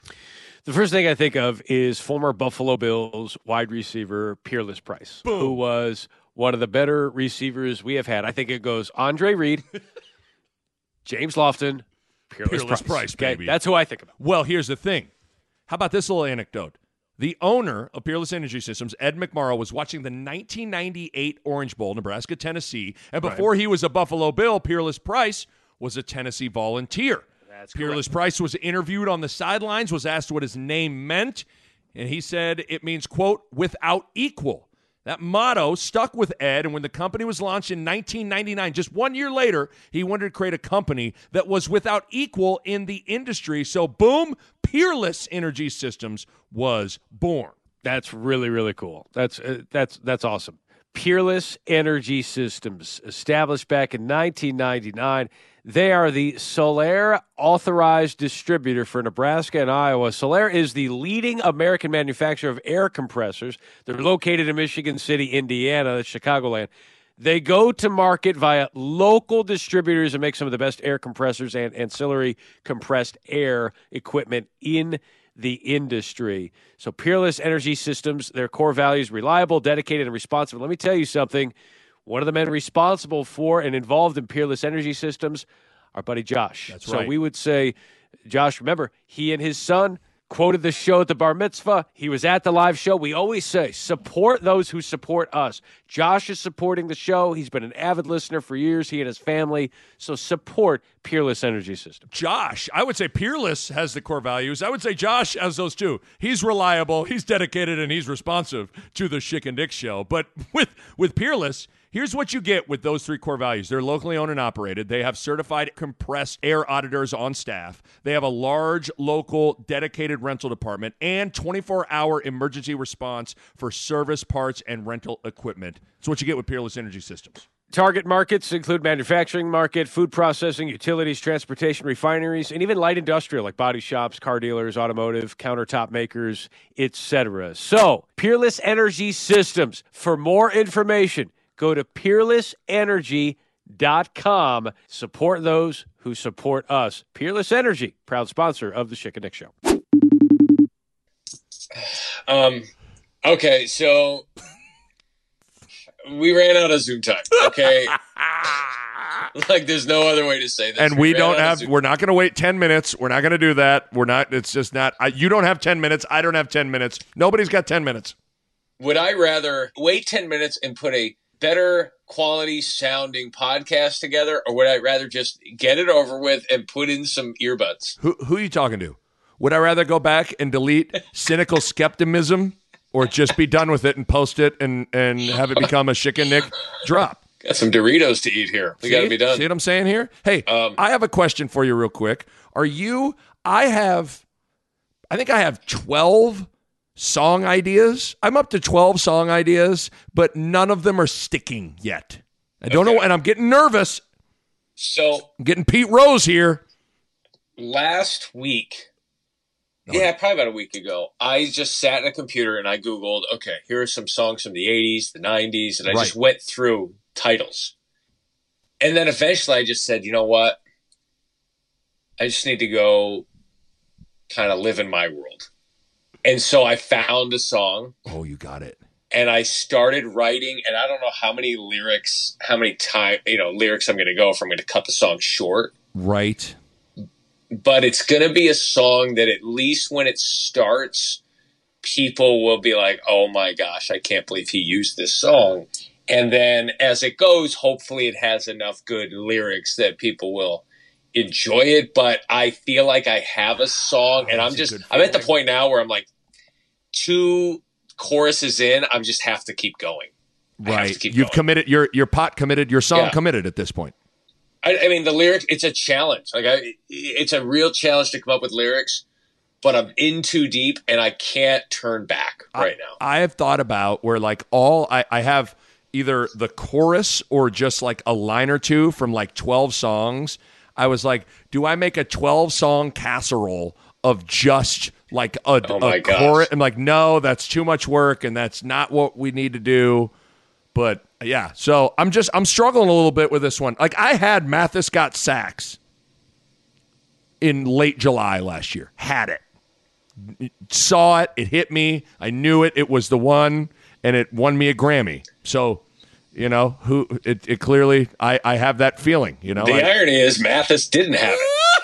The first thing I think of is former Buffalo Bills wide receiver Peerless Price, who was one of the better receivers we have had. I think it goes Andre Reed, (laughs) James Lofton, Peerless, Peerless Price. Price, okay? That's who I think about. Well, here's the thing. How about this little anecdote? The owner of Peerless Energy Systems, Ed McMorrow, was watching the 1998 Orange Bowl, Nebraska, Tennessee. And Right. before he was a Buffalo Bill, Peerless Price was a Tennessee volunteer. Peerless Price was interviewed on the sidelines, was asked what his name meant, and he said it means, quote, without equal. That motto stuck with Ed, and when the company was launched in 1999, just one year later, he wanted to create a company that was without equal in the industry. So, boom, Peerless Energy Systems was born. That's really really cool. That's uh, that's that's awesome. Peerless Energy Systems, established back in 1999. They are the Sullair authorized distributor for Nebraska and Iowa. Sullair is the leading American manufacturer of air compressors. They're located in Michigan City, Indiana, that's Chicagoland. They go to market via local distributors and make some of the best air compressors and ancillary compressed air equipment in the industry. So, Peerless Energy Systems, their core values reliable, dedicated, and responsive. Let me tell you something. One of the men responsible for and involved in Peerless Energy Systems, our buddy Josh. That's so right. we would say, Josh, remember, he and his son quoted the show at the bar mitzvah. He was at the live show. We always say, support those who support us. Josh is supporting the show. He's been an avid listener for years, he and his family. So support Peerless Energy System. Josh, I would say Peerless has the core values. I would say Josh has those too. He's reliable, he's dedicated, and he's responsive to the Schick and Nick show. But (laughs) with with Peerless, here's what you get with those three core values. They're locally owned and operated. They have certified compressed air auditors on staff. They have a large local dedicated rental department and 24-hour emergency response for service parts and rental equipment. It's what you get with Peerless Energy Systems. Target markets include manufacturing market, food processing, utilities, transportation, refineries, and even light industrial like body shops, car dealers, automotive, countertop makers, etc. So, Peerless Energy Systems. For more information, go to peerlessenergy.com. Support those who support us. Peerless Energy, proud sponsor of the Schick and Nick Show. Um, okay, so we ran out of Zoom time. Okay, (laughs) like there's no other way to say this. and we ran don't have we're not going to wait 10 minutes we're not going to do that we're not it's just not I, you don't have 10 minutes i don't have 10 minutes nobody's got 10 minutes Would I rather wait ten minutes and put a better quality sounding podcast together, or would I rather just get it over with and put in some earbuds? who, who are you talking to would i rather go back and delete (laughs) cynical skepticism or just be done with it and post it and and have it become a Schick and Nick drop Got some Doritos to eat here. We got to be done. See what I'm saying here? Hey, Um, I have a question for you, real quick. Are you? I have. I think I have 12 song ideas. I'm up to 12 song ideas, but none of them are sticking yet. I don't know, and I'm getting nervous. So I'm getting Pete Rose here. last week, yeah, probably about a week ago, I just sat in a computer and I Googled, okay, here are some songs from the 80s, the 90s, and I just went through titles. And then eventually I just said, you know what? I just need to go kind of live in my world. And so I found a song Oh, you got it. and I started writing, and I don't know how many lyrics, how many time, you know, lyrics I'm going to go if I'm going to cut the song short Right. but it's going to be a song that at least when it starts, people will be like, "Oh my gosh, I can't believe he used this song." And then as it goes, hopefully it has enough good lyrics that people will enjoy it. But I feel like I have a song, oh, and I'm just I'm at the point now where I'm like two choruses in, I'm just have to keep going. Right. You've committed your your pot committed, your song Yeah. committed at this point. I, I mean, the lyrics, it's a challenge. Like, I, it's a real challenge to come up with lyrics, but I'm in too deep and I can't turn back right now. I have thought about where like all I, I have either the chorus or just like a line or two from like 12 songs. I was like, do I make a 12 song casserole of just like a, Oh a chorus? I'm like, no, that's too much work and that's not what we need to do. But yeah, so I'm just I'm struggling a little bit with this one. Like I had Mathis got sacks in late July last year. Had it saw it, it hit me, I knew it, it was the one, and it won me a Grammy. So, you know, who it, it clearly I, I have that feeling, you know. the I, irony is Mathis didn't have it. (laughs)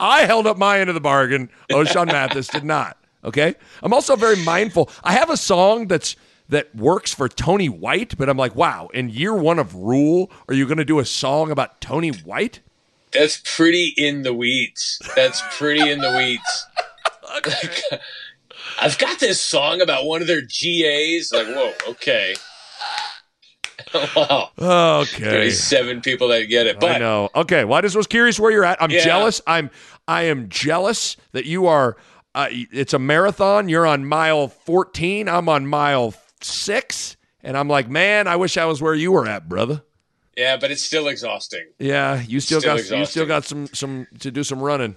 I held up my end of the bargain. Ochaun Mathis did not. Okay. I'm also very mindful. I have a song that's that works for Tony White, but I'm like, wow, in year one of Rhule, are you gonna do a song about Tony White? That's pretty in the weeds. That's pretty in the weeds. (laughs) Like, I've got this song about one of their GAs. Like, whoa, okay. (laughs) wow. Okay. There's seven people that get it. But I know. Okay. Well, I just was curious where you're at. I'm Yeah. jealous. I'm I am jealous that you are. Uh, it's a marathon. You're on mile 14. I'm on mile six, and I'm like, man, I wish I was where you were at, brother. yeah, but it's still exhausting. Yeah, you still, Still got you still got some some to do some running.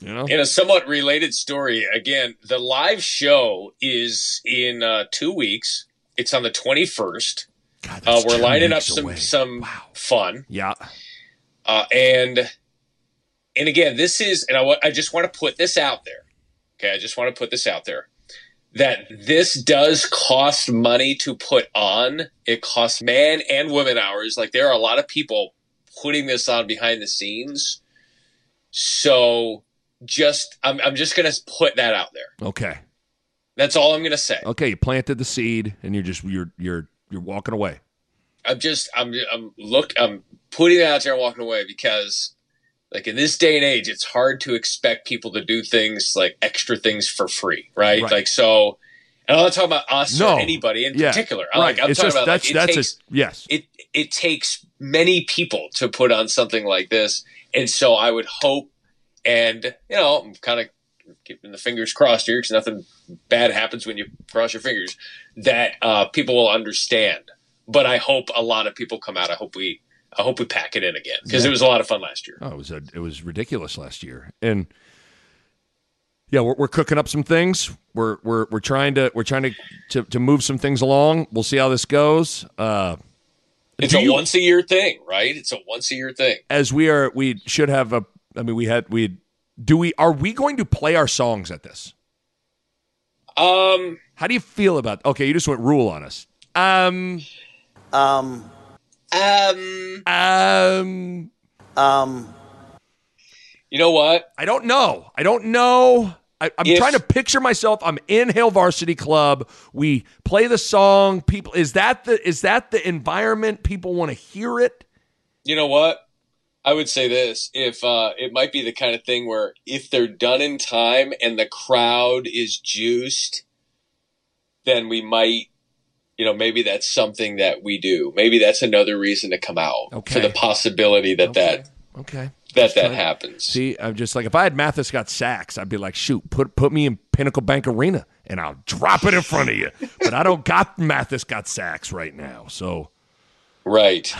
You know. In a somewhat related story, again, the live show is in uh, two weeks. It's on the 21st. Uh, we're two lining up some away. some fun. Yeah. Uh, and and again, this is, and I, I just want to put this out there. Okay, I just want to put this out there that this does cost money to put on. It costs man and woman hours. Like there are a lot of people putting this on behind the scenes. So just, I'm, I'm just going to put that out there. Okay. That's all I'm going to say. Okay. You planted the seed, and you're just you're you're you're walking away. I'm just I'm I'm look I'm putting it out there and walking away because like in this day and age it's hard to expect people to do things like extra things for free, right? Right. Like so and I'm not talking about us No. or anybody in Yeah. particular. I Right. Like I'm It's talking just- about that's- like it that's a- takes yes. it it takes many people to put on something like this. And so I would hope and you know, I'm kind of keeping the fingers crossed here because nothing bad happens when you cross your fingers that uh, people will understand. But I hope a lot of people come out. I hope we I hope we pack it in again because Yeah. it was a lot of fun last year. Oh, it was a, it was ridiculous last year, and yeah, we're, we're cooking up some things. We're we're we're trying to we're trying to to, to move some things along. We'll see how this goes. Uh, It's a you- once a year thing, right? It's a once a year thing. as we are we should have a. I mean, we had we do we are we going to play our songs at this? Um, how do you feel about? Okay, you just went Rhule on us. Um, Um. Um. Um. Um. You know what? I don't know. I don't know. I, I'm If- trying to picture myself. I'm in Hail Varsity Club. We play the song. People, is that the is that the environment people want to hear it? You know what? I would say this: if uh, it might be the kind of thing where if they're done in time and the crowd is juiced, then we might, you know, maybe that's something that we do. Maybe that's another reason to come out Okay. for the possibility that that Okay. that that happens. See, I'm just like if I had Mathis got sacks, I'd be like, shoot, put put me in Pinnacle Bank Arena and I'll drop it in front of you. but I don't got Mathis got sacks right now, so Right.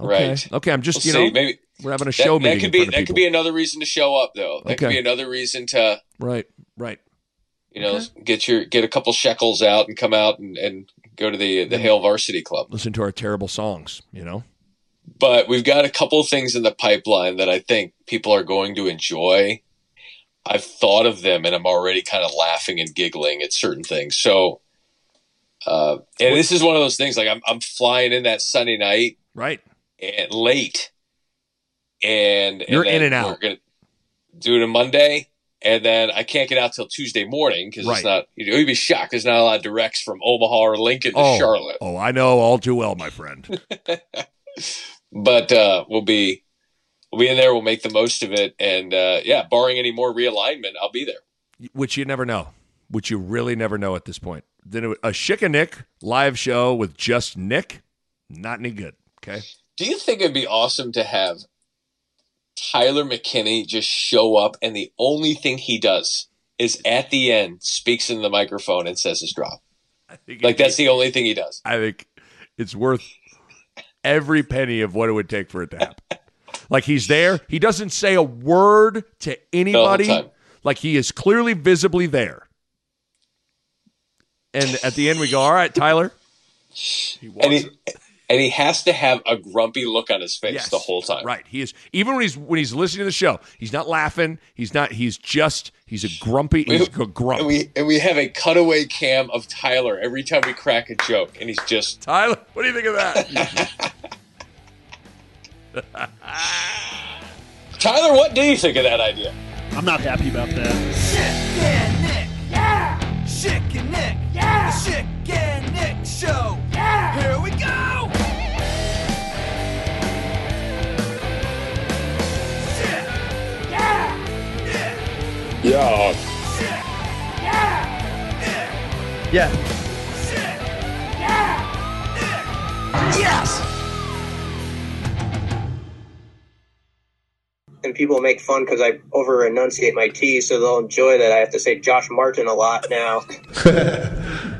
Okay. Right. Okay, I'm just We'll you know see. Maybe we're having a that, show that meeting. could in be front of that could be another reason to show up, though. That could be another reason to right, right. you know get your get a couple shekels out and come out and, and go to the the Hail Varsity Club. Listen to our terrible songs, you know. but we've got a couple things in the pipeline that I think people are going to enjoy. I've thought of them and I'm already kind of laughing and giggling at certain things. So, uh, and this is one of those things like I'm, I'm flying in that Sunday night, right? And late, and, and You're in and out. We're gonna do it on Monday. and then I can't get out till Tuesday morning because Right. it's not. You know, you'd be shocked. There's not a lot of directs from Omaha or Lincoln to Oh, Charlotte, oh, I know all too well, my friend. (laughs) but uh, we'll be we'll be in there. We'll make the most of it, and uh, yeah, barring any more realignment, I'll be there. which you never know, which you really never know at this point. Then it- a Schick and Nick live show with just Nick, not any good. Okay, Do you think it'd be awesome to have Tyler McKinney just show up and the only thing he does is at the end speaks in the microphone and says his drop? Like that's the only thing he does. I think it's worth every penny of what it would take for it to happen. (laughs) like he's there, he doesn't say a word to anybody. like he is clearly visibly there. And at the end, we go, "All right, Tyler." He walks And he and he has to have a grumpy look on his face Yes. the whole time. Right. He is even when he's when he's listening to the show, he's not laughing. He's not. He's just. He's a grumpy. He's a grump. And we and we have a cutaway cam of Tyler every time we crack a joke, and he's just Tyler. What do you think of that? (laughs) Tyler. What do you think of that idea? I'm not happy about that. Schick and Nick. Yeah. Schick and Nick. Yeah. The Schick and Nick Show. Yeah. Here we go. Schick. Yeah. Nick. Yeah. Schick. Yeah. Nick. Yeah. Chick. Yeah. Nick. Yes. and people make fun because I over enunciate my T, so they'll enjoy that I have to say Josh Martin a lot now. (laughs)